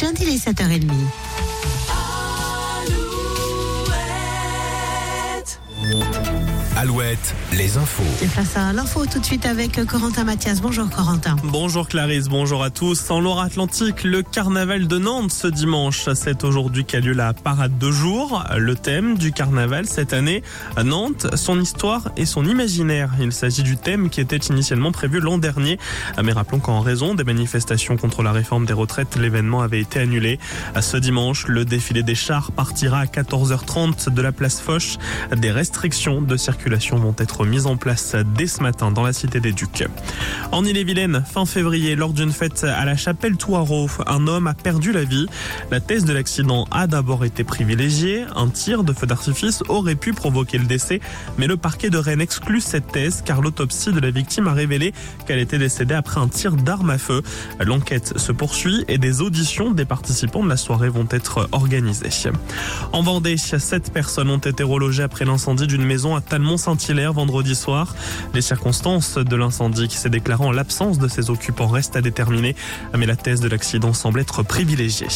Legend, il est 7h30. Alouette, les infos. Et place à l'info tout de suite avec Corentin Mathias. Bonjour Corentin. Bonjour Clarisse, bonjour à tous. En Loire-Atlantique, le carnaval de Nantes ce dimanche. C'est aujourd'hui qu'a lieu la parade de jour. Le thème du carnaval cette année, Nantes, son histoire et son imaginaire. Il s'agit du thème qui était initialement prévu l'an dernier. Mais rappelons qu'en raison des manifestations contre la réforme des retraites, l'événement avait été annulé. Ce dimanche, le défilé des chars partira à 14h30 de la place Foch. Des restrictions de circulation vont être mises en place dès ce matin dans la cité des Ducs. En Ille-et-Vilaine, fin février, lors d'une fête à la chapelle Touaro, un homme a perdu la vie. La thèse de l'accident a d'abord été privilégiée. Un tir de feu d'artifice aurait pu provoquer le décès, mais le parquet de Rennes exclut cette thèse car l'autopsie de la victime a révélé qu'elle était décédée après un tir d'arme à feu. L'enquête se poursuit et des auditions des participants de la soirée vont être organisées. En Vendée, sept personnes ont été relogées après l'incendie d'une maison à Talmont Saint-Hilaire vendredi soir. Les circonstances de l'incendie qui s'est déclaré en l'absence de ses occupants restent à déterminer, mais la thèse de l'accident semble être privilégiée.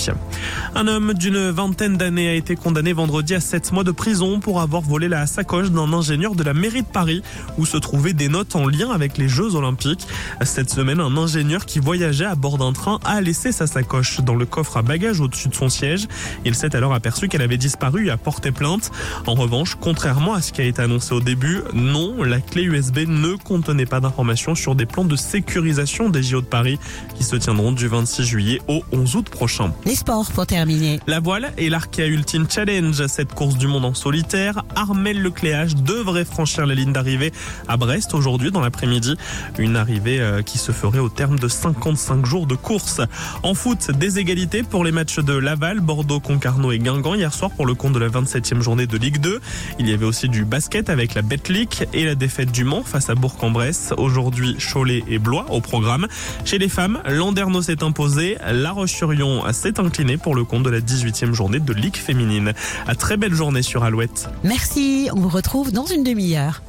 Un homme d'une vingtaine d'années a été condamné vendredi à 7 mois de prison pour avoir volé la sacoche d'un ingénieur de la mairie de Paris où se trouvaient des notes en lien avec les Jeux Olympiques. Cette semaine, un ingénieur qui voyageait à bord d'un train a laissé sa sacoche dans le coffre à bagages au-dessus de son siège. Il s'est alors aperçu qu'elle avait disparu et a porté plainte. En revanche, contrairement à ce qui a été annoncé au début, début, non, la clé USB ne contenait pas d'informations sur des plans de sécurisation des JO de Paris qui se tiendront du 26 juillet au 11 août prochain. Les sports pour terminer. La voile et l'Arkea Ultimate Challenge, cette course du monde en solitaire. Armel Lecléage devrait franchir la ligne d'arrivée à Brest aujourd'hui dans l'après-midi. Une arrivée euh, qui se ferait au terme de 55 jours de course. En foot, des égalités pour les matchs de Laval, Bordeaux, Concarneau et Guingamp hier soir pour le compte de la 27e journée de Ligue 2. Il y avait aussi du basket avec la Betclic et la défaite du Mans face à Bourg-en-Bresse. Aujourd'hui, Cholet et Blois au programme. Chez les femmes, Landerneau s'est imposé. La Roche-sur-Yon s'est incliné pour le compte de la 18e journée de Ligue féminine. À très belle journée sur Alouette. Merci. On vous retrouve dans une demi-heure.